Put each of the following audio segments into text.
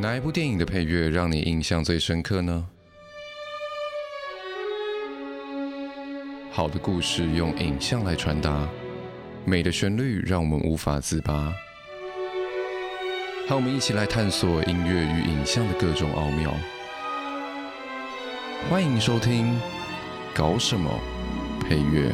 哪一部电影的配乐让你印象最深刻呢？好的故事用影像来传达，美的旋律让我们无法自拔。和我们一起来探索音乐与影像的各种奥妙。欢迎收听《搞什么配乐》。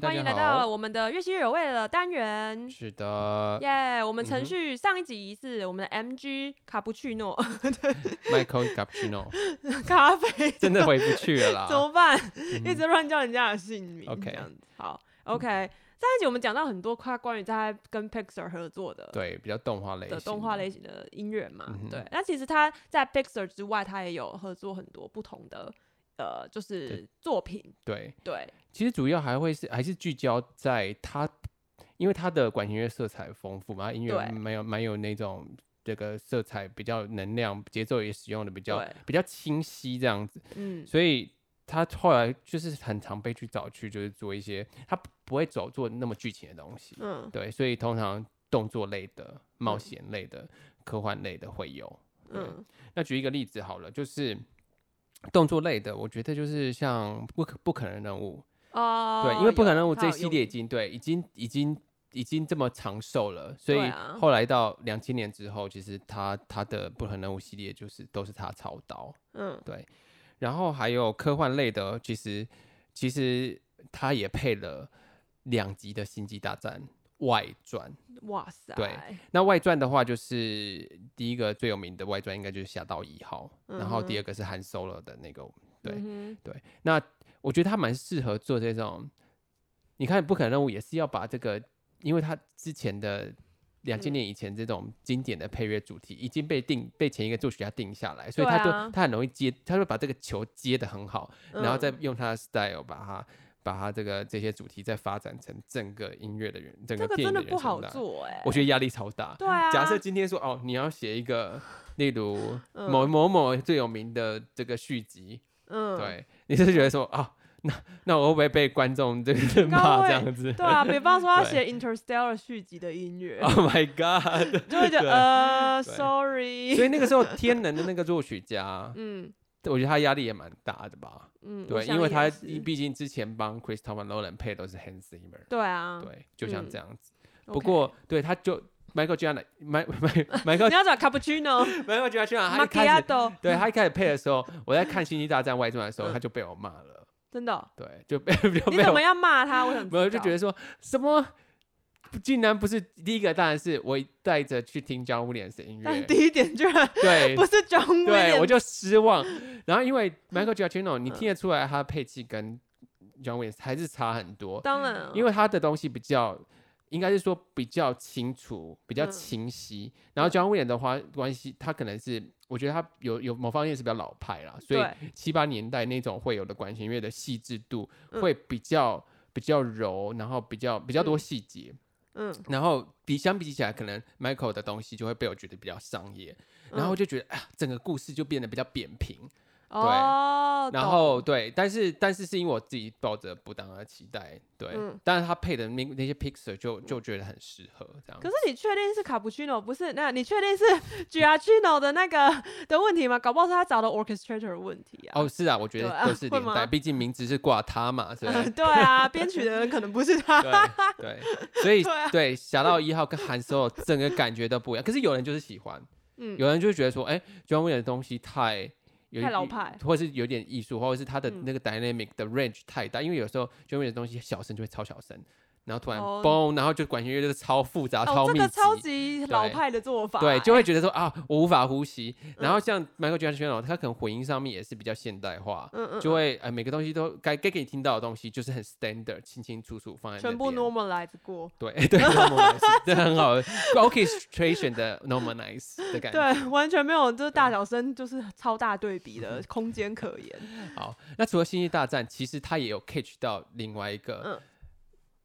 欢迎来到我们的越吸越有味的单元。是的，耶，我们程序上一集是我们的 MG 卡布奇诺，对，Michael Cappuccino，咖啡真的回不去了啦，怎么办？一直乱叫人家的姓名，OK，这样子。好，OK，上一集我们讲到很多关关于在跟 Pixar 合作的，对，比较动画类的动画类型的音乐嘛，嗯、对。那其实他在 Pixar 之外，他也有合作很多不同的。呃，就是作品，对。对，其实主要还会是还是聚焦在他，因为他的管弦乐色彩丰富嘛，音乐蛮有蛮有那种这个色彩比较能量，节奏也使用的比较比较清晰这样子，嗯，所以他后来就是很常被去找去，就是做一些他不会走做那么剧情的东西，嗯，对，所以通常动作类的、冒险类的、嗯、科幻类的会有，嗯，那举一个例子好了，就是。动作类的，我觉得就是像不可不可能任务哦，对，因为不可能任务这一系列已经对已经已经已经这么长寿了，所以后来到两千年之后，其实他他的不可能任务系列就是都是他操刀，嗯，对，然后还有科幻类的，其实其实他也配了两集的星际大战。外传，哇塞！对，那外传的话，就是第一个最有名的外传，应该就是《侠盗一号》，嗯，然后第二个是 Han Solo 的那个，对、嗯、对。那我觉得他蛮适合做这种，你看《不可能任务》也是要把这个，因为他之前的两千年以前这种经典的配乐主题已经被定被前一个作曲家定下来，所以他就、啊、他很容易接，他就把这个球接的很好，然后再用他的 style 把它。把它这个这些主题再发展成整个音乐的人，整个电影的原声带，这个真的不好做哎，我觉得压力超大。对啊，假设今天说哦，你要写一个，例如某某某最有名的这个续集，嗯，对，你是觉得说哦，那那我会不会被观众这个骂这样子？对啊，比方说 要写 Interstellar 续集的音乐，Oh my God，就会觉得呃，Sorry。所以那个时候天能的那个作曲家，嗯。我觉得他压力也蛮大的吧，嗯，对，因为他毕竟之前帮 Christopher Nolan 配都是 Hans Zimmer，对啊，对，就像这样子。不过，对，他就 Michael Giacchino，Michael Michael，你要找 Cappuccino，Michael Giacchino，他一开始，对他一开始配的时候，我在看《星际大战外传》的时候，他就被我骂了，真的，对，就被 你怎么要骂他？我很没有就觉得说什么。竟然不是第一个，当然是我带着去听 John Williams 的音乐。但第一点居然对，不是 John Williams，对，我就失望。然后因为 Michael Giacchino，你听得出来他的配器跟 John Williams 还是差很多。当然，因为他的东西比较，应该是说比较清楚、比较清晰。嗯、然后 John Williams 的话，关系他可能是，我觉得他有有某方面是比较老派啦，所以七八年代那种会有的管弦乐的细致度会比较、嗯、比较柔，然后比较比较多细节。嗯嗯，然后比相比起来，可能 Michael 的东西就会被我觉得比较商业，嗯、然后就觉得啊，整个故事就变得比较扁平。对，哦、然后对，但是但是是因为我自己抱着不当的期待，对，嗯、但是他配的那那些 Pixar 就就觉得很适合这样。可是你确定是卡布奇诺不是？那你确定是 Giacchino 的那个的问题吗？搞不好是他找的 orchestrator 的问题啊。哦，是啊，我觉得都是连带，毕竟名字是挂他嘛，是吧、嗯？对啊，编曲的人可能不是他。对，对，所以对，侠盗一号跟 Han Solo 整个感觉都不一样。可是有人就是喜欢，嗯，有人就觉得说，哎，John Williams 的东西太。太老派，或者是有点艺术，或者是它的那个 dynamic 的 range 太大，嗯、因为有时候 John Williams 的东西小声就会超小声。然后突然嘣，oh, 然后就管弦乐就是超复杂、oh, 超密集，这个超级老派的做法，对，就会觉得说啊，我无法呼吸。嗯、然后像 Michael Giacchino，他可能混音上面也是比较现代化，嗯嗯，就会呃每个东西都该该给你听到的东西就是很 standard，清清楚楚放在全部 normalize 过，对 对，normalize 这很好 orchestration 的 normalize 的感觉，对，完全没有就是大小声就是超大对比的空间可言。好，那除了星际大战，其实他也有 catch 到另外一个。嗯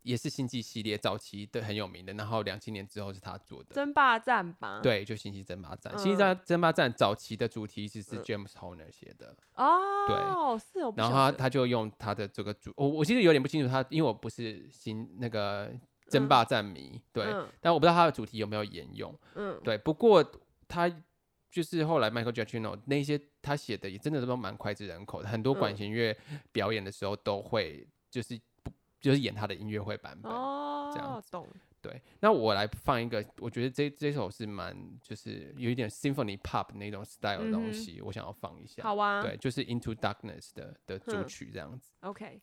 也是星际系列早期的很有名的，然后两千年之后是他做的争霸战吧？对，就星际争霸战。嗯、星际争霸战早期的主题其实是 James Horner 写的哦，对，是哦。然后他他就用他的这个主，我我其实有点不清楚他，因为我不是新那个争霸战迷，嗯、对，嗯、但我不知道他的主题有没有沿用，嗯，对。不过他就是后来 Michael Giacchino 那些他写的也真的都蛮脍炙人口的，很多管弦乐表演的时候都会就是。就是演他的音乐会版本哦，这样子。懂。对，那我来放一个，我觉得这这首是蛮就是有一点 symphony pop 那种 style 的东西，嗯、我想要放一下。好啊。对，就是 Into Darkness 的的主曲这样子。OK。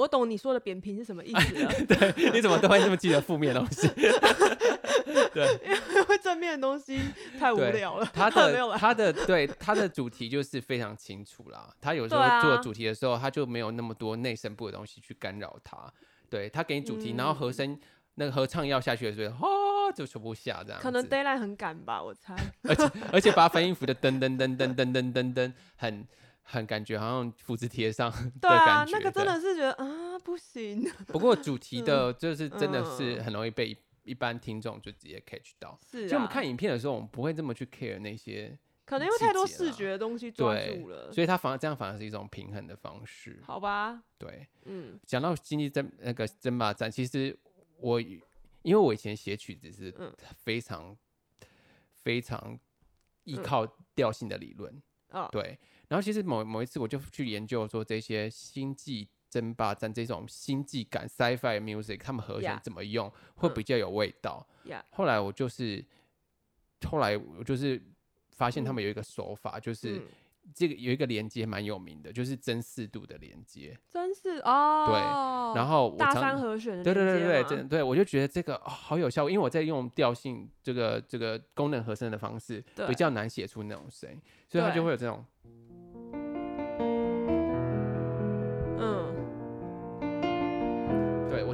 我懂你说的扁平是什么意思了。对，你怎么都会这么记得负面的东西？对，因为正面的东西太无聊了。他的 他的对他的主题就是非常清楚啦。他有时候做主题的时候，他就没有那么多内声部的东西去干扰他。对，他给你主题，然后和声那个合唱要下去的时候，哈就全部下这样。可能 Daylight 很赶吧，我猜。而且而且把反音符的噔噔噔噔噔噔噔噔很。很感觉好像复制贴上 的感觉，对啊，那个真的是觉得啊不行。不过主题的就是真的是很容易被一般听众就直接 catch 到。是，就我们看影片的时候，我们不会这么去 care 那些，可能因为太多视觉的东西抓住了，所以它反而这样反而是一种平衡的方式。好吧，对，嗯，讲到经济争那个争霸战，其实我因为我以前写曲子是非常。非常依靠调性的理论。嗯、对。然后其实某某一次我就去研究说这些星际争霸战这种星际感 sci-fi music，他们和弦怎么用.会比较有味道。Yeah. 后来我就是后来我就是发现他们有一个手法，嗯、就是。这个有一个连接蛮有名的，就是真四度的连接。真四哦，对，然后大三和弦的对对对对对，对我就觉得这个、哦、好有效果，因为我在用调性这个这个功能和声的方式，比较难写出那种声音，所以它就会有这种。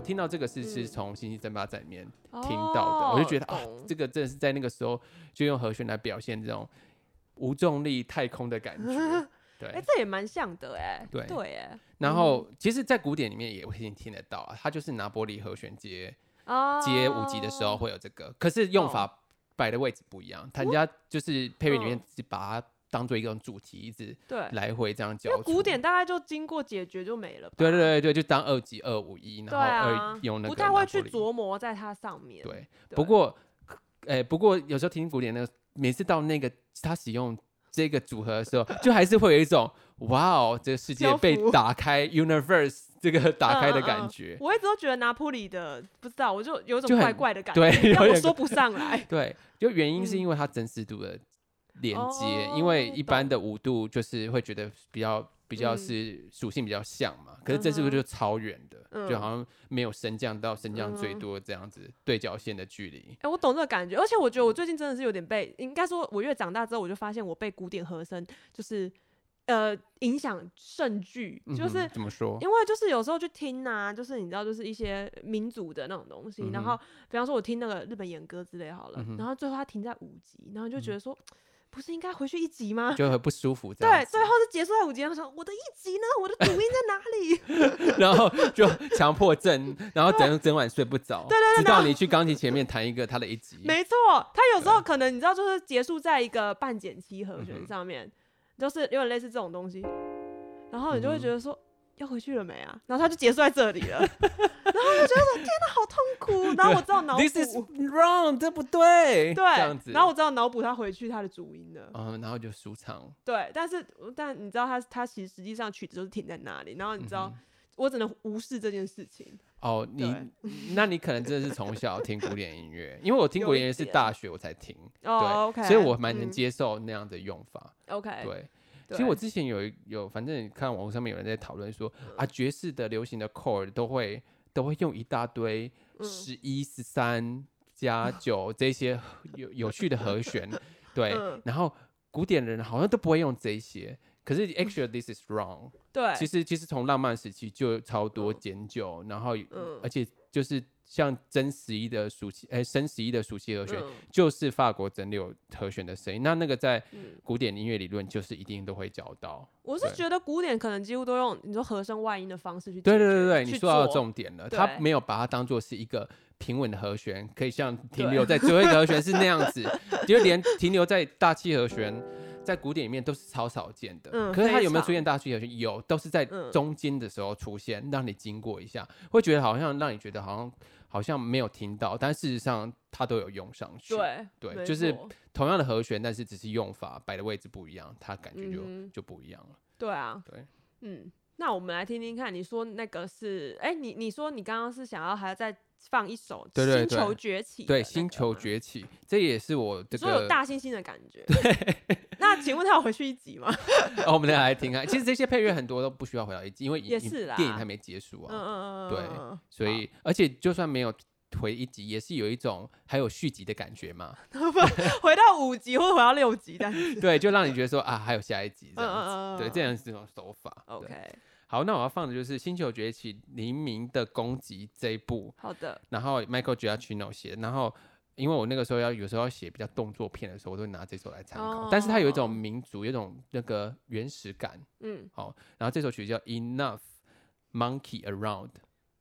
听到这个是是从《星际争霸战》里面听到的，嗯、我就觉得啊，这个真的是在那个时候就用和弦来表现这种。无重力太空的感觉，对，哎、欸，这也蛮像的，哎，对。对，哎，然后、嗯、其实，在古典里面也会听得到啊，它就是拿玻璃和弦接、哦、接五级的时候会有这个，可是用法摆的位置不一样，人家就是配乐里面是把它当做一个主题，一直对来回这样教。古典大概就经过解决就没了，对对对对，就当二级二五一，然后二用那个，不太会去琢磨在它上面。对，对不过，哎、欸，不过有时候听古典那个。每次到那个他使用这个组合的时候，就还是会有一种哇哦，这个世界被打开，universe 这个打开的感觉。嗯嗯嗯、我一直都觉得拿破里的不知道，我就有种怪怪的感觉，我说不上来。对，就原因是因为它真实度的连接、嗯，因为一般的五度就是会觉得比较。比较是属性比较像嘛，嗯、可是这是不是就超远的、嗯，就好像没有升降到升降最多这样子对角线的距离。哎、欸，我懂这个感觉，而且我觉得我最近真的是有点被，应该说我越长大之后，我就发现我被古典和声就是呃影响甚巨，就是、嗯、怎么说？因为就是有时候去听啊，就是你知道，就是一些民族的那种东西，嗯、然后比方说我听那个日本演歌之类好了、嗯，然后最后他停在五级，然后就觉得说。嗯不是应该回去一集吗？就很不舒服。对，最后是结束在五集，然后说我的一集呢？我的主音在哪里？然后就强迫症，然后整整晚睡不着。对对对，直到你去钢琴前面弹一个他的一集。没错，他有时候可能你知道，就是结束在一个半减七和弦上面，就是有点类似这种东西，然后你就会觉得说。嗯要回去了没啊？然后他就结束在这里了，然后我就觉得说天哪，好痛苦。然后我知道脑补，This is wrong，这不对。对，这样子。然后我知道脑补他回去他的主音了。嗯，然后就舒畅。对，但是但你知道他他其实实际上曲子就是停在那里，然后你知道、嗯、我只能无视这件事情。哦，你 那你可能真的是从小听古典音乐，因为我听古典音乐是大学我才听。哦，OK。所以我蛮能接受那样的用法。OK。对。其实我之前有有，反正看网络上面有人在讨论说啊，爵士的流行的 chord 都会都会用一大堆十一、十三加九这些有有趣的和弦，对，然后古典的人好像都不会用这些，可是 actually this is wrong。对，其实其实从浪漫时期就超多减九，然后而且就是。像真十一的属七，哎，升十一的属七和弦，嗯，就是法国真六和弦的声音。那那个在古典音乐理论就是一定都会教到。我是觉得古典可能几乎都用你说和声外音的方式去。对对对对，你说到重点了，他没有把它当做是一个平稳的和弦，可以像停留在最后一个和弦是那样子，就连停留在大气和弦。在古典里面都是超少见的，嗯、可是它有没有出现大七和弦？有，都是在中间的时候出现，嗯，让你经过一下，会觉得好像让你觉得好像好像没有听到，但事实上它都有用上去。对对，就是同样的和弦，但是只是用法摆的位置不一样，它感觉就、嗯、就不一样了。对啊，对，嗯，那我们来听听看，你说那个是，哎、欸，你你说你刚刚是想要还要再。放一首《星球崛起》对，星球崛起》这也是我这个所有大猩猩的感觉。对，那请问他要回去一集吗？哦、我们再来听看。其实这些配乐很多都不需要回到一集，因为也是电影还没结束啊。嗯嗯嗯。对，所以而且就算没有回一集，也是有一种还有续集的感觉嘛。回到五集或者回到六集，但是对，就让你觉得说啊，还有下一集这样子。嗯嗯嗯对，这样是这种手法。OK。好，那我要放的就是《星球崛起：黎明的攻击》这一部。好的。然后 Michael Giacchino 写，然后因为我那个时候要有时候要写比较动作片的时候，我都会拿这首来参考。Oh. 但是它有一种民族，有一种那个原始感。嗯。好，然后这首曲叫 Enough Monkey Around。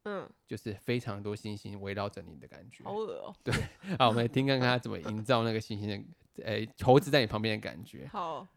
嗯。就是非常多星星围绕着你的感觉。好恶哦。对。好，我们来听看看他怎么营造那个星星的，诶、欸，猴子在你旁边的感觉。好。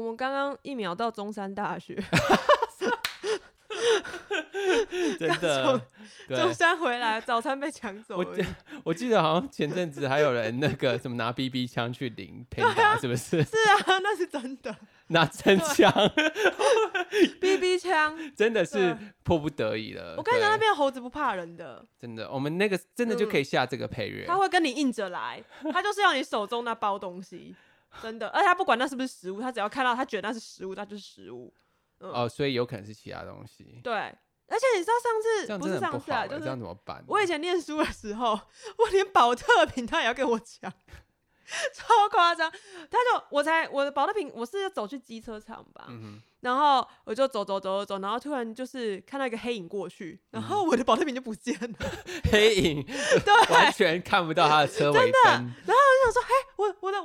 我们刚刚一秒到中山大学。真的，中山回来，早餐被抢走了。我记我记得好像前阵子还有人那个什么拿 BB 枪去领 Panda，是不是？是啊，那是真的。拿真枪，BB 枪，真的是迫不得已了。我跟你讲，那边猴子不怕人的，真的。我们那个真的就可以下这个配乐，他会跟你硬着来，他就是要你手中那包东西，真的。而且他不管那是不是食物，他只要看到他觉得那是食物，那就是食物。哦，所以有可能是其他东西。对，而且你知道上次不是上次啊，就是这样怎么办？我以前念书的时候，我连保特瓶他也要跟我抢。超夸张，他就我才我的保特瓶，我是走去机车场吧，嗯、然后我就走走走走，然后突然就是看到一个黑影过去，然后我的保特瓶就不见了，黑影，对，完全看不到他的车尾灯，真的。然后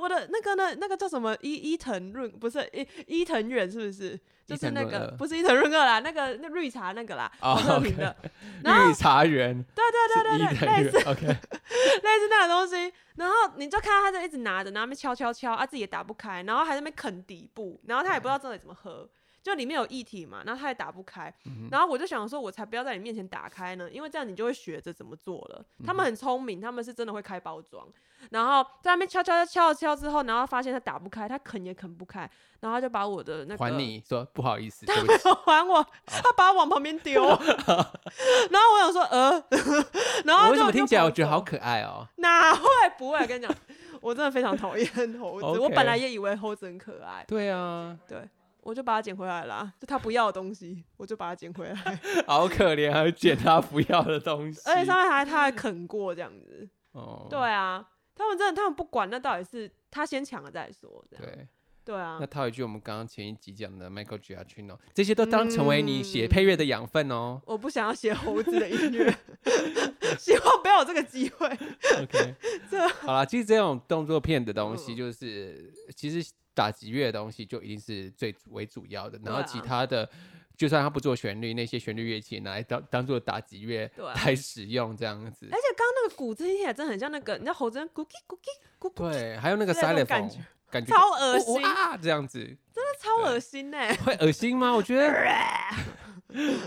那个那那个叫什么伊伊藤润不是伊伊藤远是不是？就是那个不是伊藤润二啦，那个那绿茶那个啦，宝特瓶的绿茶园，对对对对对，类似 OK，类似那个东西。然后你就看到他在一直拿着，然后那边敲敲敲，啊自己也打不开，然后还在那边啃底部，然后他也不知道这里怎么喝，就里面有液体嘛，然后他也打不开，然后我就想说，我才不要在你面前打开呢，因为这样你就会学着怎么做了。他们很聪明，他们是真的会开包装，然后在那边敲敲敲敲了敲之后，然后发现他打不开，他啃也啃不开，然后他就把我的那个还你说不好意思，他没有还我，他把我往旁边丢，然后我想说呃，然后我为什么听起来我觉得好可爱哦？哪会不会？跟你讲。我真的非常讨厌猴子.我本来也以为猴子很可爱。对啊，对，我就把它捡回来了，就他不要的东西，我就把它捡回来。好可怜，还捡他不要的东西，而且上面还他还啃过这样子。哦，对啊，他们真的，他们不管那到底是他先抢了再说。对。对啊，那套一句我们刚刚前一集讲的 Michael Giacchino，这些都当成为你写配乐的养分哦。我不想要写猴子的音乐，希望不要有这个机会。OK，这好了，其实这种动作片的东西，就是其实打击乐的东西就一定是最为主要的，然后其他的，就算他不做旋律，那些旋律乐器拿来当当做打击乐来使用，这样子。而且刚刚那个鼓听起来真的很像那个，你知道猴子咕叽咕叽咕咕，对，还有那个 xylophone 感觉超恶心啊！这样子真的超恶心呢。会恶心吗？我觉得。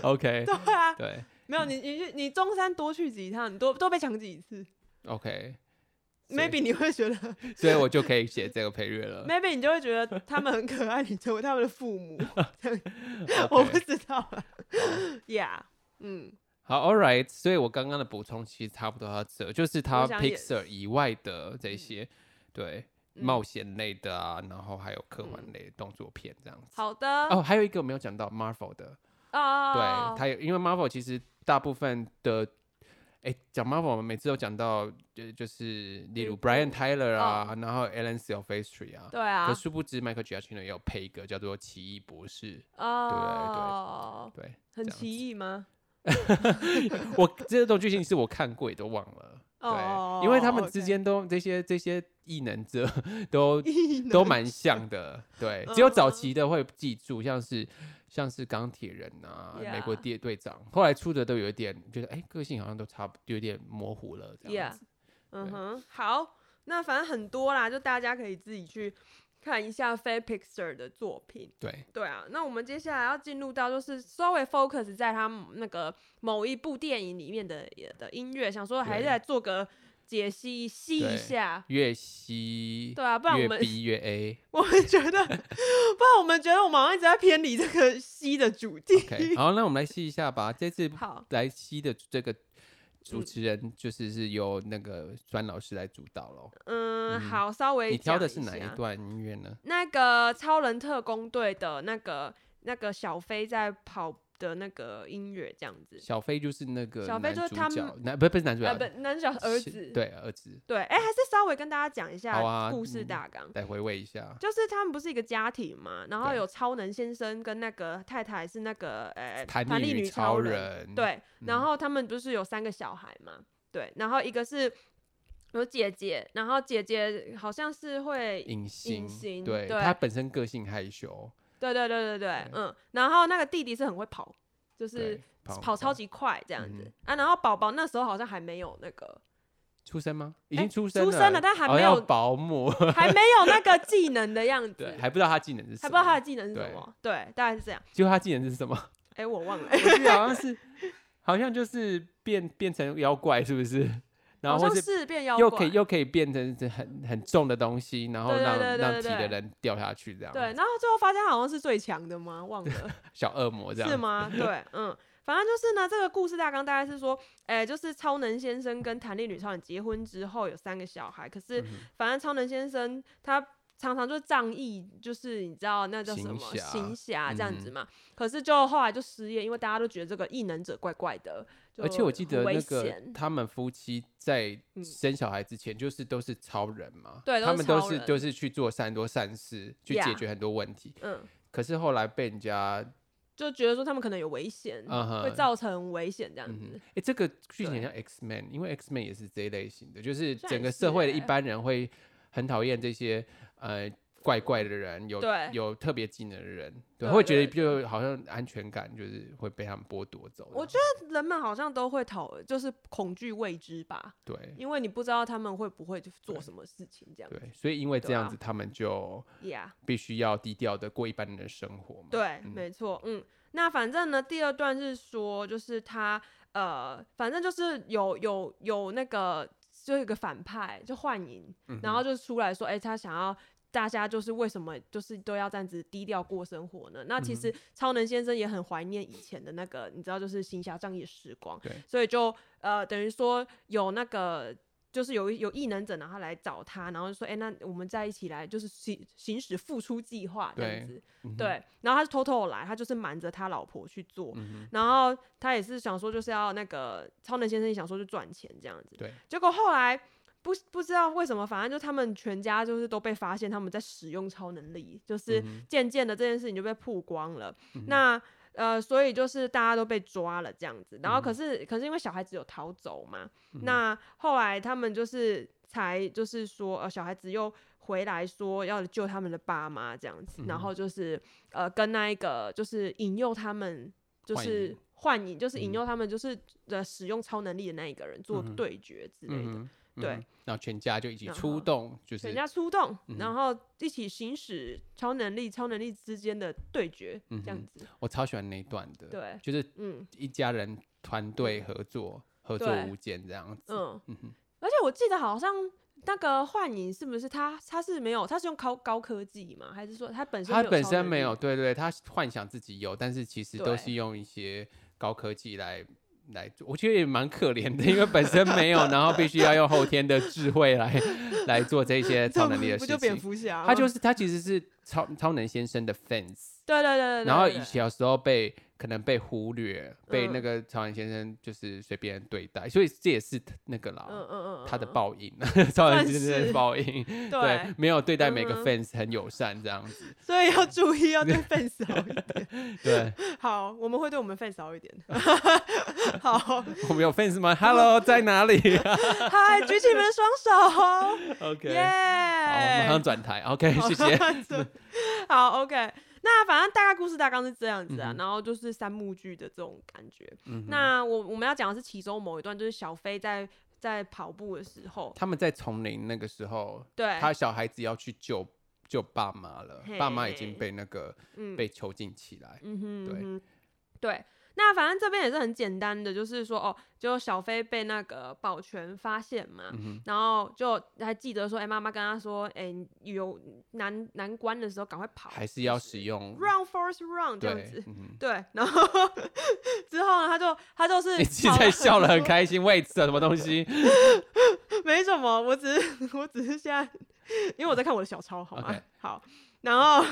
OK。对啊。对。没有你，你你中山多去几趟，你多多被抢几次。OK。Maybe 你会觉得，所以我就可以写这个配乐了。Maybe 你就会觉得他们很可爱，你成为他们的父母。我不知道。Yeah。嗯。好，All right。所以我刚刚的补充其实差不多要这，就是他 Pixar 以外的这些，对。冒险类的啊，然后还有科幻类的动作片这样子。好的。哦，还有一个没有讲到 Marvel 的。哦。对，它有，因为 Marvel 其实大部分的，哎，讲 Marvel 我们每次都讲到，就就是例如 Brian Tyler 啊，然后 Alan Silvestri 啊。对啊。可殊不知 Michael Giacchino 也有配一个叫做奇异博士。哦。对对对。对。很奇异吗？我这种剧情是我看过也都忘了。对，因为他们之间都这些这些异能者 都都蛮像的，对，只有早期的会记住，像是像是钢铁人啊，美国队队长，后来出的都有一点觉得，哎，个性好像都差不有点模糊了这样子。嗯哼，好，那反正很多啦，就大家可以自己去。看一下 f a i Pixar 的作品，对对啊，那我们接下来要进入到就是稍微 focus 在他那个某一部电影里面的的音乐，想说还是来做个解析吸一下，越吸对啊，不然我们越 B 越 A，我们觉得，不然我们觉得我们好像一直在偏离这个吸的主题。Okay, 好，那我们来吸一下吧，这次好来吸的这个。主持人就是是由那个专老师来主导喽。嗯，好，稍微。你挑的是哪一段音乐呢？那个超人特工队的那个那个小飞在跑的那个音乐，这样子。小飞就是那个小飞就是他们男不是不是男主角，不男主角儿子。对儿子。对，哎，还是稍微跟大家讲一下故事大纲，来回味一下。就是他们不是一个家庭嘛，然后有超能先生跟那个太太是那个呃弹力女超人，对，然后他们不是有三个小孩嘛，对，然后一个是有姐姐，然后姐姐好像是会隐形，对，她本身个性害羞。对对对对对，嗯，然后那个弟弟是很会跑，就是跑超级快这样子啊。然后宝宝那时候好像还没有那个，出生吗？已经出生了，出生了，但还没有保姆，还没有那个技能的样 子，对，还不知道他技能是什么，还不知道他的技能是什么，对，大概是这样。就他技能是什么？哎，我忘了，我记得好像是，好像就是变变成妖怪，是不是？然后是变妖怪，又可以又可以变成很很重的东西，然后让让骑的人掉下去这样。对，然后最后发现好像是最强的吗？忘了，小恶魔这样是吗？对，嗯。反正就是呢，这个故事大纲大概是说，哎、欸，就是超能先生跟弹力女超人结婚之后有三个小孩，可是反正超能先生他常常就仗义，就是你知道那叫什么行侠这样子嘛，嗯、可是就后来就失业，因为大家都觉得这个异能者怪怪的，而且我记得那个他们夫妻在生小孩之前就是都是超人嘛，他们都是都是去做善多善事，去解决很多问题，嗯，可是后来被人家。就觉得说他们可能有危险，uh huh. 会造成危险这样子。哎、欸，这个剧情像 X Man，因为 X Man 也是这一类型的，就是整个社会的一般人会很讨厌这些呃。怪怪的人，有有特别技能的人，对，对会觉得就好像安全感就是会被他们剥夺走。我觉得人们好像都会讨，就是恐惧未知吧。对，因为你不知道他们会不会做什么事情这样。对，所以因为这样子，他们就必须要低调的过一般人的生活嘛。对，嗯、没错，嗯，那反正呢，第二段是说，就是他呃，反正就是有有有那个，就有一个反派就幻影，嗯、然后就出来说，哎、欸，他想要。大家就是为什么就是都要这样子低调过生活呢？那其实超能先生也很怀念以前的那个，你知道，就是行侠仗义的时光。对，所以就呃等于说有那个就是有有异能者，然后来找他，然后就说：“哎、欸，那我们在一起来，就是行行使复出计划这样子。对”对，嗯、哼然后他是偷偷来，他就是瞒着他老婆去做，嗯、然后他也是想说就是要那个超能先生也想说就赚钱这样子。对，结果后来。不不知道为什么，反正就他们全家就是都被发现他们在使用超能力，就是渐渐的这件事情就被曝光了。嗯、那呃，所以就是大家都被抓了这样子。然后可是、嗯、可是因为小孩子有逃走嘛，嗯、那后来他们就是才就是说呃小孩子又回来说要救他们的爸妈这样子，嗯、然后就是呃跟那一个就是引诱他们就是幻影，就是引诱他们就是呃使用超能力的那一个人做对决之类的。嗯对，然后全家就一起出动，就是全家出动，然后一起行使超能力、超能力之间的对决，这样子。我超喜欢那一段的，对，就是嗯，一家人团队合作，合作无间这样子。嗯嗯，而且我记得好像那个幻影是不是他？他是没有，他是用高高科技嘛？还是说他本身他本身没有？对对，他幻想自己有，但是其实都是用一些高科技来。来做，我觉得也蛮可怜的，因为本身没有，然后必须要用后天的智慧来来做这些超能力的事情。不就蝙蝠侠？他就是他其实是超超能先生的 fans。对对对对。然后以前小时候被。可能被忽略，被那个超人先生就是随便对待，所以这也是那个啦，嗯嗯嗯，他的报应，超人先生的报应，对，没有对待每个 fans 很友善这样子，所以要注意，要对 fans 好一点。对，好，我们会对我们 fans 好一点。好，我们有 fans 吗？Hello，在哪里？嗨，举起你们的双手。OK，耶，好，马上转台。OK，谢谢。好，OK。那反正大概故事大纲是这样子啊，嗯、然后就是三幕剧的这种感觉。嗯、那我我们要讲的是其中某一段，就是小飞在在跑步的时候，他们在丛林那个时候，对，他小孩子要去救救爸妈了，爸妈已经被那个、嗯、被囚禁起来。嗯哼，对、嗯、对。那反正这边也是很简单的，就是说哦，就小飞被那个保全发现嘛，嗯、然后就还记得说，哎、欸，妈妈跟他说，哎、欸，有难难关的时候赶快跑，还是要使用 run force run 这样子，对，嗯、对，然后 之后呢，他就他就是你现在笑得很开心，为此什么东西？没什么，我只是我只是现在，因为我在看我的小抄，好吗.好。然后，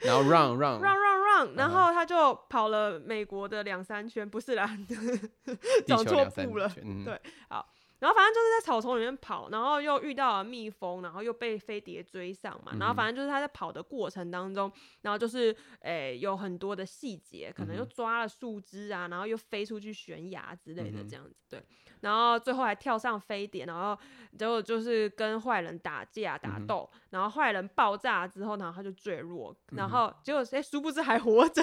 然后 run run run run run，然后他就跑了美国的两三圈，不是啦，走错步了。嗯、对，好，然后反正就是在草丛里面跑，然后又遇到了蜜蜂，然后又被飞碟追上嘛，然后反正就是他在跑的过程当中，然后就是诶、欸、有很多的细节，可能又抓了树枝啊，然后又飞出去悬崖之类的这样子，对。然后最后还跳上飞碟，然后结果就是跟坏人打架打斗，嗯、然后坏人爆炸之后，然后他就坠落，嗯、然后结果哎，殊不知还活着，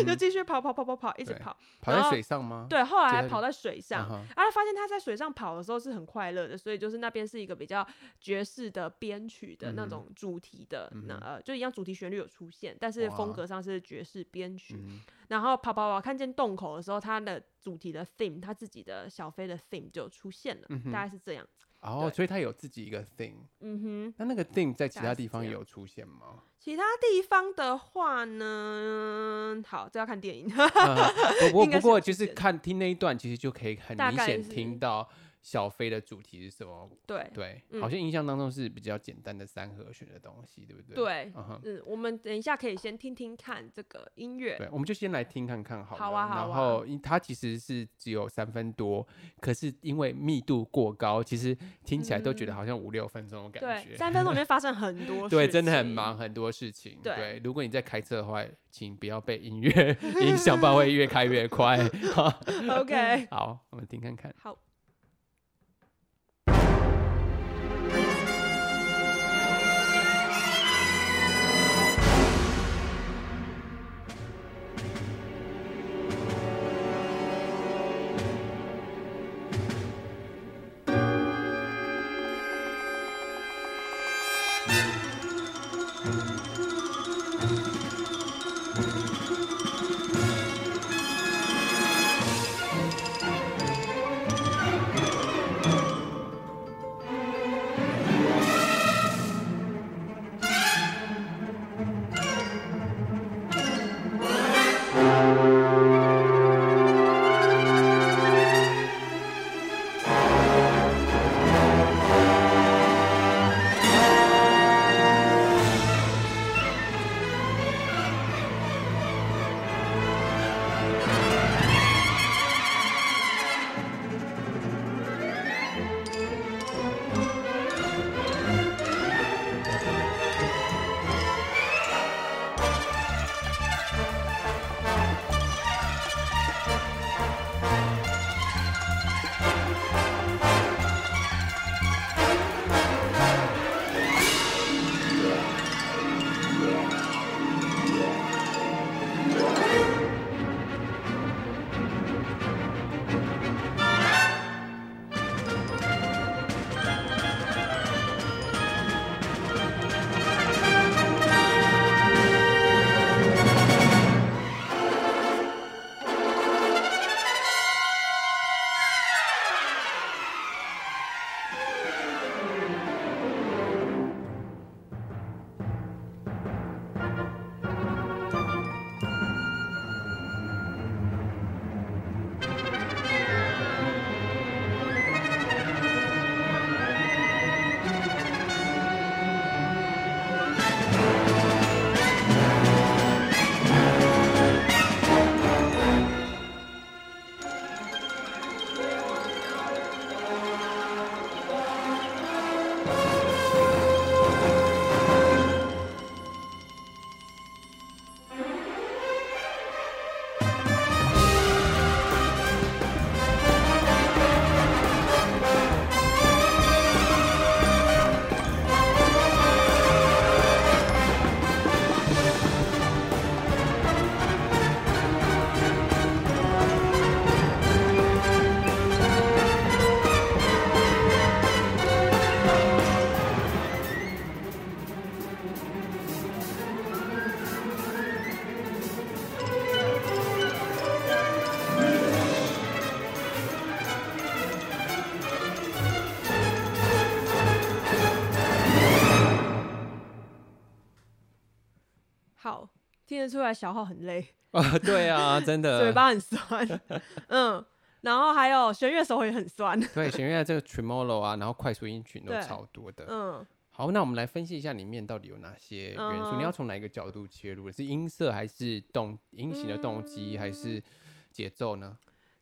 嗯、就继续跑跑跑跑跑，一直跑，跑在水上吗？对，后来还跑在水上，啊，发现他在水上跑的时候。是很快乐的，所以就是那边是一个比较爵士的编曲的那种主题的，嗯、那呃就一样主题旋律有出现，但是风格上是爵士编曲。嗯、然后跑跑跑看见洞口的时候，它的主题的 theme，它自己的小飞的 theme 就出现了，嗯、大概是这样子。哦，所以它有自己一个 theme。嗯哼，那那个 theme 在其他地方有出现吗？其他地方的话呢，好，这要看电影。不 过不过就是看听那一段，其实就可以很明显听到。小飞的主题是什么？对对，好像印象当中是比较简单的三和弦的东西，对不对？对，嗯，我们等一下可以先听听看这个音乐。对，我们就先来听看看好了。好啊，好啊。然后它其实是只有三分多，可是因为密度过高，其实听起来都觉得好像五六分钟的感觉。对，三分钟里面发生很 多事情。对，真的很忙，很多事情。对，如果你在开车的话，请不要被音乐 影响，不然会越开越快。OK，好，我们听看看。好。出来小号很累啊，对啊，真的嘴巴很酸，嗯，然后还有弦乐手也很酸，对，弦乐这个 tremolo 啊，然后快速音群都超多的，嗯，好，那我们来分析一下里面到底有哪些元素，嗯、你要从哪一个角度切入？是音色还是动音型的动机，嗯、还是节奏呢？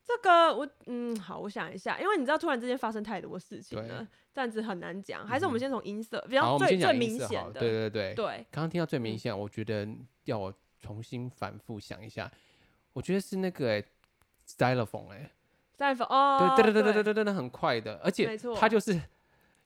这个我嗯，好，我想一下，因为你知道突然之间发生太多事情了，这样子很难讲，还是我们先从音色，比较最最明显的，对对对对，刚刚听到最明显，我觉得要我。重新反复想一下，我觉得是那个哎，Stylophone 哎，Stylophone 哦，对对对对对对。对，那很快的，而且它就是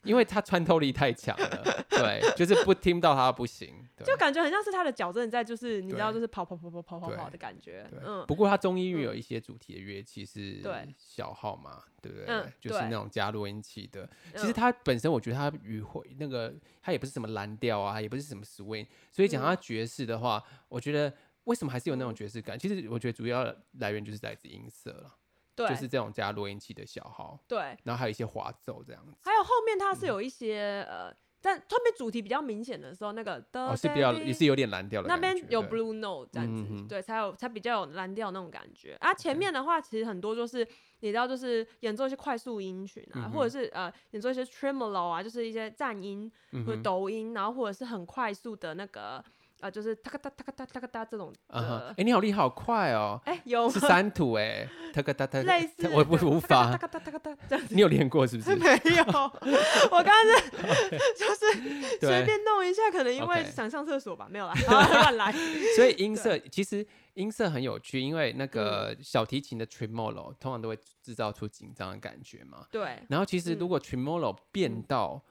因为他穿透力太强了，对，就是不听到他不行，就感觉很像是他的脚真的在，就是你知道，就是跑跑跑跑跑跑跑的感觉。嗯，不过他中音域有一些主题的乐器是小号嘛，对不对？嗯，就是那种加录音器的。其实它本身，我觉得它与会那个，它也不是什么蓝调啊，也不是什么 swing，所以讲他爵士的话，我觉得为什么还是有那种爵士感？其实我觉得主要来源就是来自音色了。对，就是这种加录音器的小号，对，然后还有一些滑奏这样子，还有后面它是有一些、嗯、呃，但后面主题比较明显的时候，那个哦是比较也是有点蓝调的，那边有 blue note 这样子，嗯、对，才有才比较有蓝调那种感觉。啊。前面的话其实很多就是你知道，就是演奏一些快速音群啊，嗯、或者是呃演奏一些 tremolo 啊，就是一些颤音或者抖音，然后或者是很快速的那个。啊，就是哒嘎哒哒嘎哒哒嘎哒这种的。哎，你好厉害，好快哦！哎，有是三土哎，哒嘎哒哒类似，我无法。哒嘎哒哒嘎哒，你有练过是不是？没有，我刚刚是 就是随便弄一下，可能因为想上厕所吧，没有啦，乱来。所以音色其实音色很有趣，因为那个小提琴的 tremolo 通常都会制造出紧张的感觉嘛。对。然后其实如果 tremolo 变到。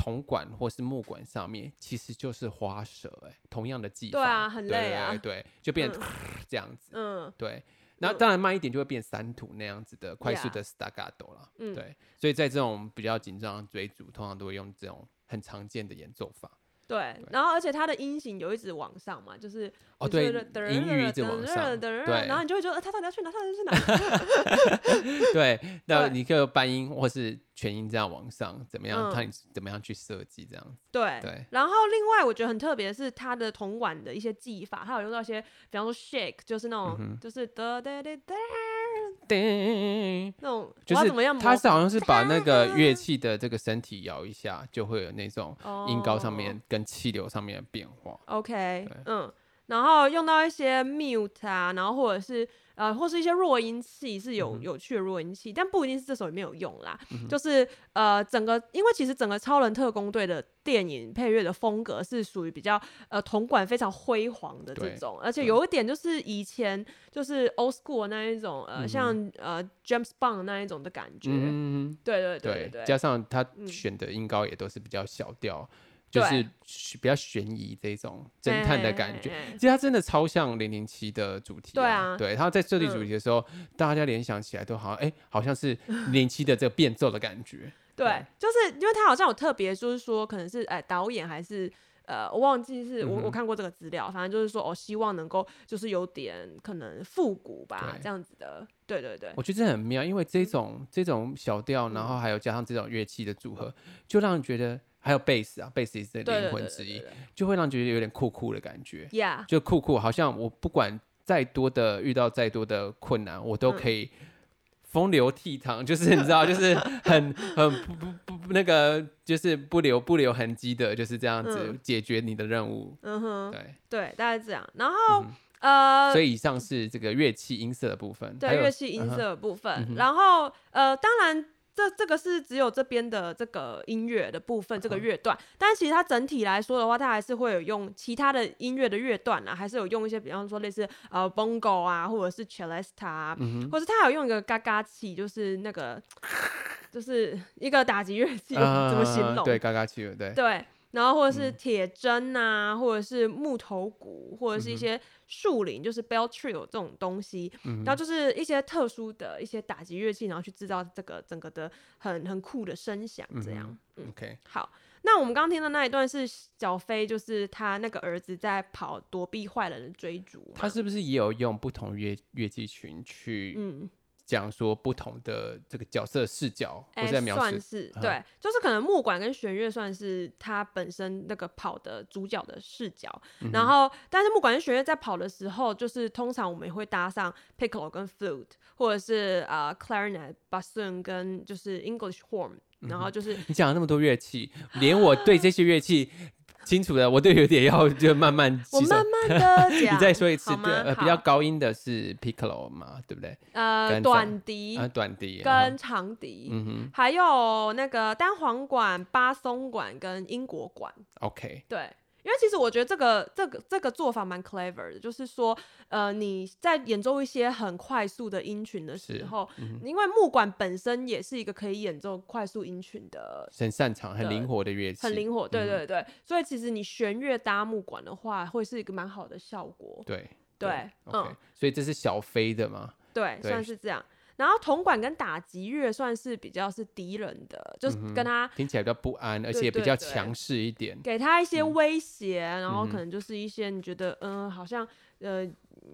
铜管或是木管上面其实就是花舌，哎，同样的技法，对啊，很累啊，对，对，对，就变成这样子，嗯，对，那当然慢一点就会变三土那样子的快速的 staccato 了，嗯，对，所以在这种比较紧张的追逐，通常都会用这种很常见的演奏法。对，然后而且它的音型有一直往上嘛，就是哦对，音域一直往上，对，然后你就会觉得，他到底要去哪？他到底要去哪？对，那你可以半音或是全音这样往上，怎么样？看你怎么样去设计这样。对对。然后另外我觉得很特别的是它的铜管的一些技法，它有用到一些，比方说 shake，就是那种，就是哒哒哒哒。叮，那种就是怎么样？它是好像是把那个乐器的这个身体摇一下，就会有那种音高上面跟气流上面的变化。OK，嗯，然后用到一些 mute 啊，然后或者是。呃，或是一些弱音器是有有趣的弱音器，嗯、但不一定是这首里面有用啦。嗯、就是呃，整个因为其实整个超人特工队的电影配乐的风格是属于比较呃铜管非常辉煌的这种，而且有一点就是以前就是 old school 那一种呃，嗯、像呃 James Bond 那一种的感觉。嗯对对对，对加上他选的音高也都是比较小调。就是比较悬疑这种侦探的感觉，其实它真的超像零零七的主题。对啊，对，它在设计主题的时候，大家联想起来都好像，哎，好像是 零零七的这个变奏的感觉。对，就是因为它好像有特别，就是说可能是哎导演还是呃我忘记是我我看过这个资料，反正就是说我希望能够就是有点可能复古吧这样子的。对对对，我觉得这很妙，因为这种这种小调，然后还有加上这种乐器的组合，就让人觉得。还有贝斯啊，贝斯也是灵魂之一，就会让人觉得有点酷酷的感觉。Yeah，就酷酷，好像我不管再多的遇到再多的困难，我都可以风流倜傥，就是你知道，就是很 很不不不那个，就是不留不留痕迹的，就是这样子解决你的任务。嗯哼，对对，大概这样。然后呃，所以以上是这个乐器音色的部分，对乐器音色的部分。然后呃，当然。这这个是只有这边的这个音乐的部分，这个乐段。但其实它整体来说的话，它还是会有用其他的音乐的乐段啊，还是有用一些，比方说类似呃 bongo 啊，或者是 celesta 啊，嗯、或者它有用一个嘎嘎器，就是那个就是一个打击乐器，怎么形容？对，嘎嘎器，对。对。然后或者是铁针啊，嗯、或者是木头鼓，或者是一些树林，嗯、就是 bell trio 这种东西，嗯、然后就是一些特殊的一些打击乐器，然后去制造这个整个的很很酷的声响，这样。嗯、OK，好，那我们刚刚听的那一段是小飞，就是他那个儿子在跑躲避坏人的追逐，他是不是也有用不同乐乐器群去？嗯。讲说不同的这个角色视角，我在描述，算是对，就是可能木管跟弦乐算是他本身那个跑的主角的视角，然后但是木管跟弦乐在跑的时候，就是通常我们也会搭上 piccolo 跟 flute，或者是呃 clarinet、bassoon 跟就是 English horn，然后就是你讲了那么多乐器，连我对这些乐器。清楚的，我都有点要就慢慢。我慢慢的讲。你再说一次，呃，比较高音的是 piccolo 嘛，对不对？呃，短笛，呃，短笛跟长笛，嗯哼，还有那个单簧管、巴松管跟英国管。OK。对，因为其实我觉得这个这个这个做法蛮 clever 的，就是说，呃，你在演奏一些很快速的音群的时候，嗯、因为木管本身也是一个可以演奏快速音群的，很擅长、很灵活的乐器，很灵活，对对对、嗯。所以其实你弦乐搭木管的话，会是一个蛮好的效果。对对，对，嗯，okay, 所以这是小飞的嘛？对，对算是这样。然后铜管跟打击乐算是比较是敌人的，就是跟他、嗯、听起来比较不安，而且比较强势一点，给他一些威胁、嗯，然后可能就是一些你觉得嗯、呃、好像呃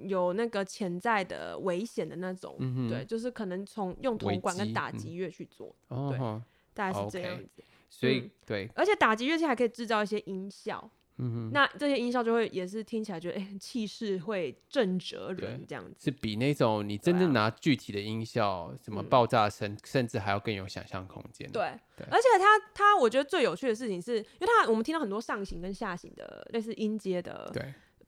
有那个潜在的危险的那种、嗯，对，就是可能从用铜管跟打击乐去做，嗯、对、哦，大概是这样子。Okay, 所以、嗯、对，而且打击乐器还可以制造一些音效。嗯哼，那这些音效就会也是听起来觉得哎，气势会震慑人这样子，是比那种你真正拿具体的音效，啊、什么爆炸声、嗯，甚至还要更有想象空间。对，对，而且它它，我觉得最有趣的事情是，因为它我们听到很多上行跟下行的类似音阶的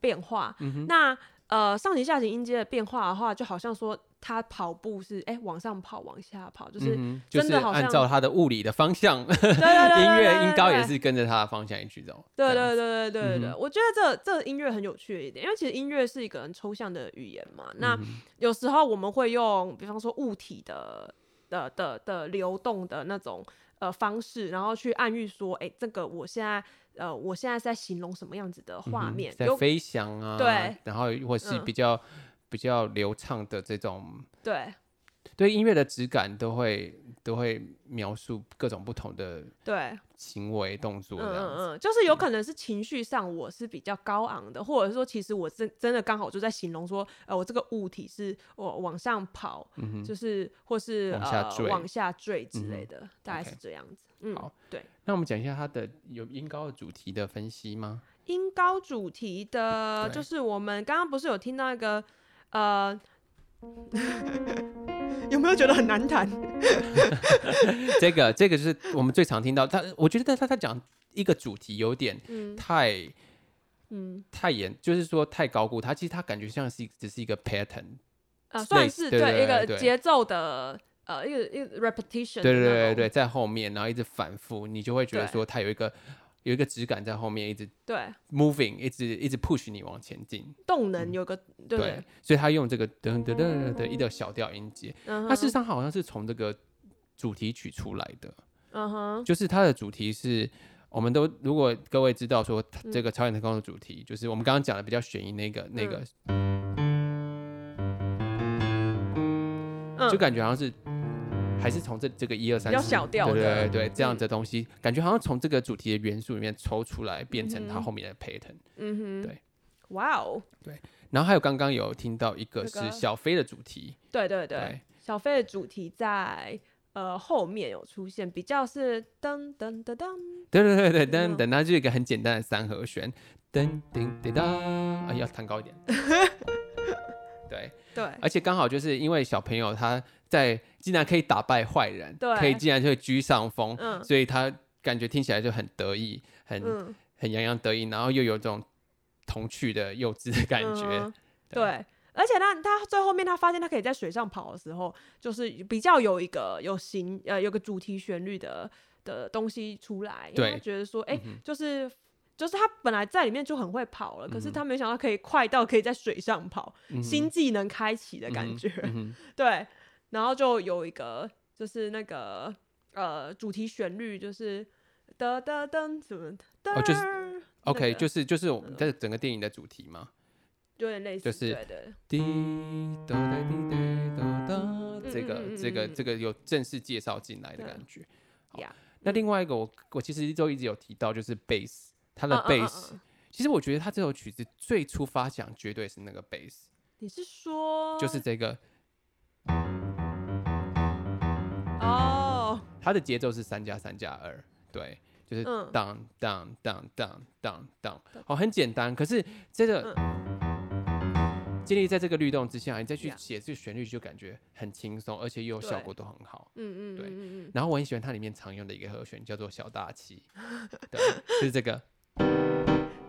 变化，嗯、那。呃，上行下行音阶的变化的话，就好像说他跑步是哎、欸、往上跑往下跑，就是真的好像、嗯就是、按照他的物理的方向，对对对对对音乐音高也是跟着他的方向一起走。对对对对对我觉得这这音乐很有趣的一点，因为其实音乐是一个很抽象的语言嘛。那有时候我们会用，比方说物体的的的的流动的那种呃方式，然后去暗喻说，哎、欸，这个我现在。呃，我现在是在形容什么样子的画面？嗯、在飞翔啊，对，然后或是比较、嗯、比较流畅的这种，对，对音乐的质感都会都会描述各种不同的对行为动作，嗯嗯嗯，就是有可能是情绪上我是比较高昂的，或者是说其实我真真的刚好就在形容说，呃，我这个物体是我往上跑，嗯、就是或是往下坠、呃、往下坠之类的、嗯，大概是这样子。嗯，好，对，那我们讲一下它的有音高的主题的分析吗？音高主题的，就是我们刚刚不是有听到一个，呃，有没有觉得很难弹？这个，这个就是我们最常听到。他，我觉得他他讲一个主题有点太，嗯，太严，就是说太高估。他其实他感觉像是只是一个 pattern，啊、呃，算是对一个节奏的。呃，一个一个 repetition，对对对对，在后面，然后一直反复，你就会觉得说它有一个有一个质感在后面，一直对。moving，一直一直 push 你往前进，动能有个、嗯、对，对，所以他用这个噔噔噔的一个小调音节，它事实上好像是从这个主题曲出来的，嗯哼，就是它的主题是，我们都如果各位知道说这个超远时空的主题，就是我们刚刚讲的比较悬疑那个那个，就感觉好像是。还是从这这个一二三四，对对对对，这样子的东西，感觉好像从这个主题的元素里面抽出来，变成它后面的 pattern。嗯哼，对，哇哦，对。然后还有刚刚有听到一个是小飞的主题，对对对，小飞的主题在呃后面有出现，比较是噔噔噔噔，对对对对噔噔，它就一个很简单的三和弦，噔噔噔噔，啊，要弹高一点。对对，而且刚好就是因为小朋友他在竟然可以打败坏人，对，可以竟然就会居上风，嗯，所以他感觉听起来就很得意，很、嗯、很洋洋得意，然后又有这种童趣的幼稚的感觉，嗯、对，对，而且他他最后面他发现他可以在水上跑的时候，就是比较有一个有形呃有个主题旋律的的东西出来，对，因为他觉得说哎、欸嗯、就是。就是他本来在里面就很会跑了，嗯、可是他没想到可以快到可以在水上跑，嗯、新技能开启的感觉、嗯。对，然后就有一个就是那个呃主题旋律就是噔噔噔什么噔，哦就是 OK、就是就是我们在整个电影的主题嘛，有点类似，就是。滴哒哒滴哒哒哒，这个这个这个有正式介绍进来的感觉。好，那另外一个我我其实都一直有提到就是贝斯。他的贝斯，uh, uh, uh, uh. 其实我觉得他这首曲子最初发响绝对是那个贝斯。你是说？就是这个。哦。它的节奏是三加三加二，对，就是当当当当当当，好，很简单。可是这个建立在这个律动之下，你再去写这个旋律，就感觉很轻松，而且又效果都很好。嗯嗯，对。然后我很喜欢它里面常用的一个和弦，叫做小大七，对，就是这个。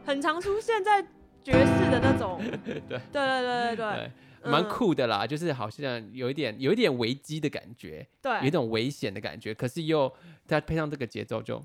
很常出现在爵士的那种，对。对对对对对，蛮酷的啦，就是好像有一点有一点危机的感觉，对，有一种危险的感觉，可是又再配上这个节奏就，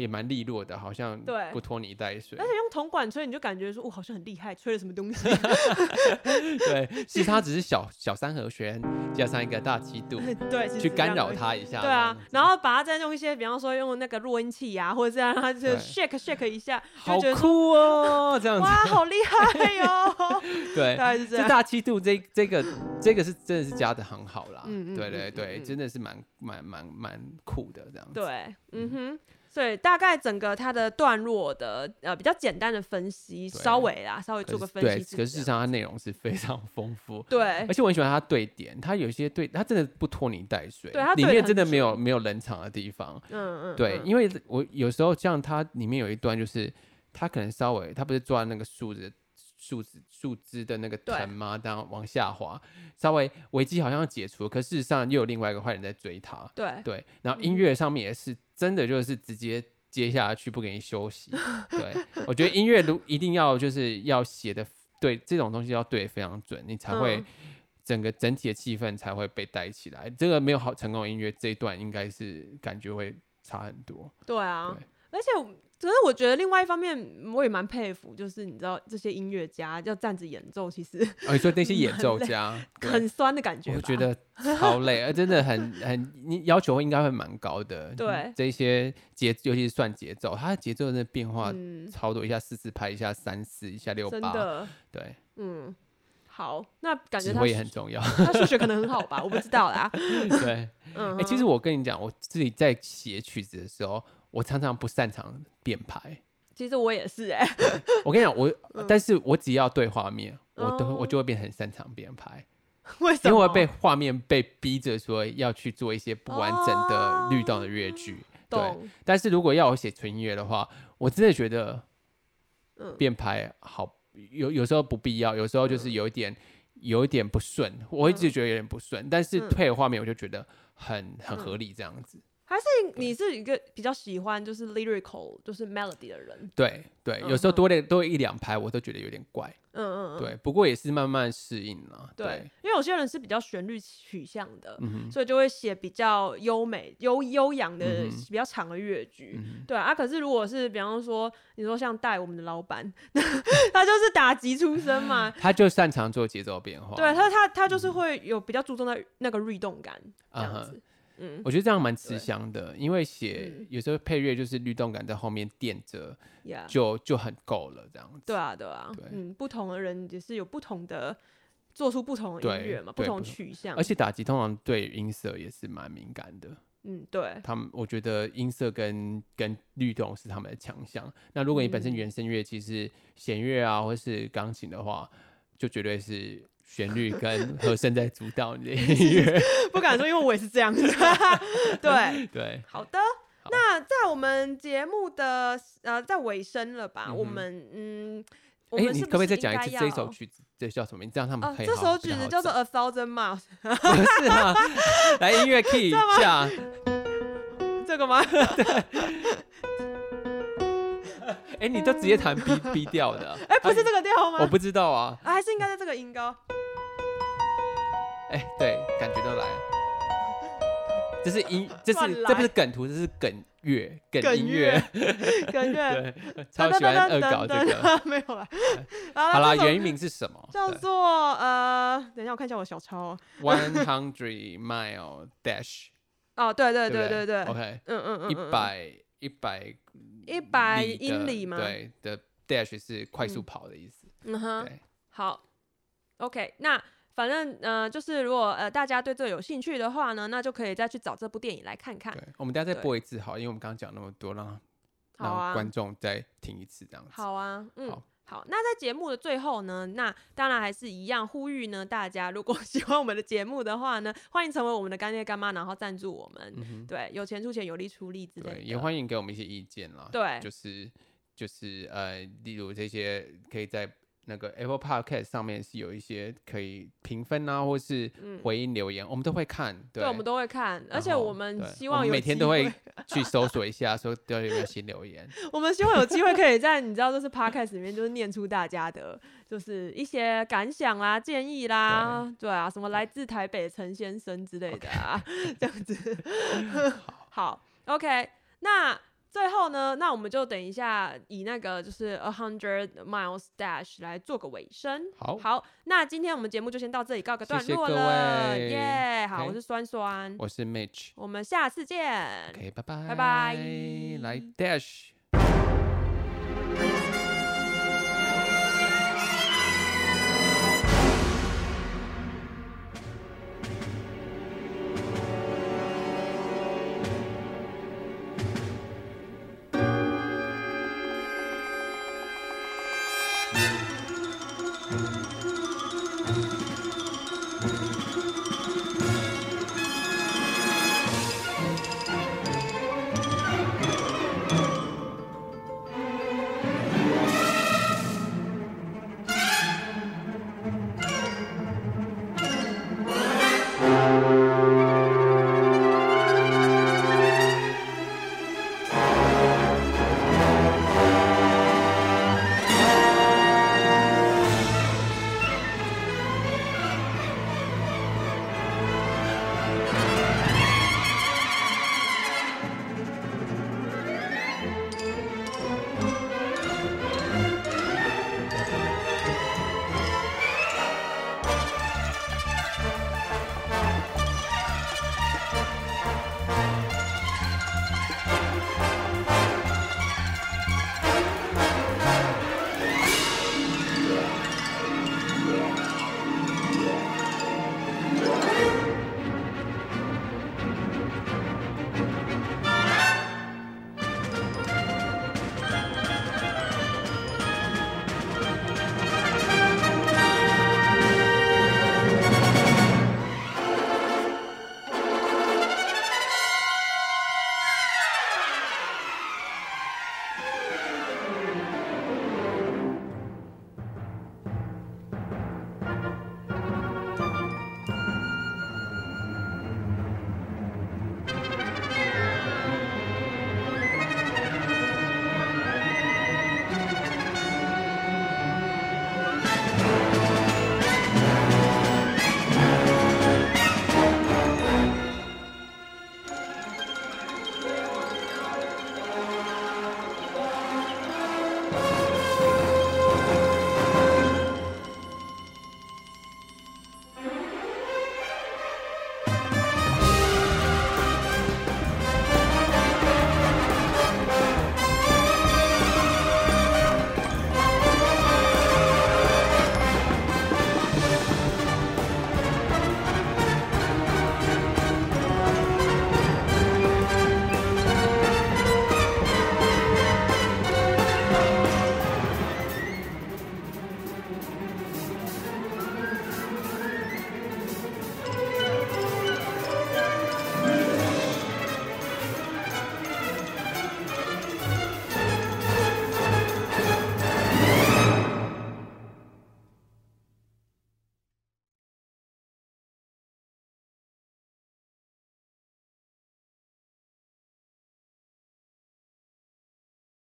也蛮利落的，好像对不拖泥带水。而且用铜管吹，你就感觉说，哦，好像很厉害，吹了什么东西。对，其实它 只是小小三和弦加上一个大七度，对，去干扰它一下。对啊，然后把它再用一些，比方说用那个录音器呀，或者这样让它就 shake shake 一下，好酷哦，这样子。哇，好厉害哟。对，大概是这样。这大七度这这个这个是真的是加的很好啦。嗯嗯。对对对，真的是蛮蛮蛮蛮酷的这样子。对，嗯哼。所以大概整个它的段落的呃比较简单的分析，稍微啦，稍微做个分析。对，可是事实上它内容是非常丰富。对，而且我很喜欢它对点，它有一些对，它真的不拖泥带水。对，它里面真的没有没有冷场的地方。嗯嗯。对，因为我有时候像它里面有一段，就是它可能稍微，它不是抓那个树枝树枝树枝的那个藤吗？这样往下滑，稍微危机好像要解除，可事实上又有另外一个坏人在追他。对对，然后音乐上面也是。真的就是直接接下去不给你休息，对，我觉得音乐如一定要就是要写的对，这种东西要对非常准，你才会整个整体的气氛才会被带起来。这个没有好成功的音乐，这一段应该是感觉会差很多。对啊，对而且。可是我觉得另外一方面，我也蛮佩服，就是你知道这些音乐家要站着演奏，其实哦，你说那些 演奏家 很酸的感觉，我觉得超累，而真的很很，你要求应该会蛮高的。对，这些节，尤其是算节奏，它的节奏的变化超多，一下四四拍，一下三四，一下六八，真的，对，嗯，好，那感觉他也很重要，他数学可能很好吧，我不知道啦。对，嗯，哎，其实我跟你讲，我自己在写曲子的时候。我常常不擅长编排，其实我也是哎、欸。我跟你讲，我，嗯、但是我只要对画面，我都我就会变很擅长编排。为什么？因为我被画面被逼着说要去做一些不完整的律动的乐句。哦、对。但是如果要我写纯音乐的话，我真的觉得，编排好有有时候不必要，有时候就是有一点有一点不顺，我一直觉得有点不顺。嗯、但是配合画面，我就觉得很很合理这样子。还是你是一个比较喜欢就是 lyrical 就是 melody 的人？对对，有时候多点多一两拍，我都觉得有点怪。嗯嗯对，不过也是慢慢适应了。对，因为有些人是比较旋律取向的，所以就会写比较优美、悠悠扬的比较长的乐句。对啊，可是如果是比方说你说像戴我们的老板，他就是打击出身嘛，他就擅长做节奏变化。对他他他就是会有比较注重在那个律动感这样子。嗯，我觉得这样蛮吃香的，因为写有时候配乐就是律动感在后面垫着，就就很够了这样子。对啊，对啊，嗯，不同的人也是有不同的做出不同的音乐嘛，不同取向。而且打击通常对音色也是蛮敏感的。嗯，对。他们我觉得音色跟跟律动是他们的强项。那如果你本身原声乐其实弦乐啊，或是钢琴的话，就绝对是。旋律跟和声在主导你的音乐，不敢说，因为我也是这样子。对对，好的。那在我们节目的呃，在尾声了吧？我们嗯，哎，你可不可以再讲一次这首曲子？这叫什么名字？这样他们可以。这首曲子叫做《A Thousand Miles》。不是啊，来音乐 key 一下。这个吗？对。哎，你都直接弹 B B 调的？哎，不是这个调吗？我不知道啊。啊，还是应该在这个音高。哎，对，感觉都来了。这是音，这是这不是梗图，这是梗乐，梗音乐，梗乐。对，超喜欢恶搞这个。没有了。好了，原名是什么？叫做呃，等一下我看一下我小抄。One hundred mile dash。哦，对对对对对。OK，嗯嗯嗯，一百一百。一百英里吗？对的，dash 是快速跑的意思。嗯哼，好，OK，那反正呃，就是如果呃大家对这有兴趣的话呢，那就可以再去找这部电影来看看。对，我们等下再播一次好，因为我们刚刚讲那么多，让让观众再听一次这样子。好啊，嗯。好，那在节目的最后呢，那当然还是一样呼吁呢，大家如果 喜欢我们的节目的话呢，欢迎成为我们的干爹干妈，然后赞助我们，嗯、对，有钱出钱，有力出力之类的，也欢迎给我们一些意见啦。对，就是就是呃，例如这些可以在。那个 Apple Podcast 上面是有一些可以评分啊，或是回应留言，我们都会看。对，我们都会看，而且我们希望有每天都会 去搜索一下，说都有没有新留言。我们希望有机会可以在你知道，就是 Podcast 里面，就是念出大家的，就是一些感想啦、建议啦，对啊，什么来自台北陈先生之类的啊，这样子。好，OK，那。最后呢，那我们就等一下以那个就是 A Hundred Miles Dash 来做个尾声。好，好，那今天我们节目就先到这里告个段落了。耶，yeah, 好我是酸酸，我是 Mitch，我们下次见。OK，拜拜，拜拜，来 Dash。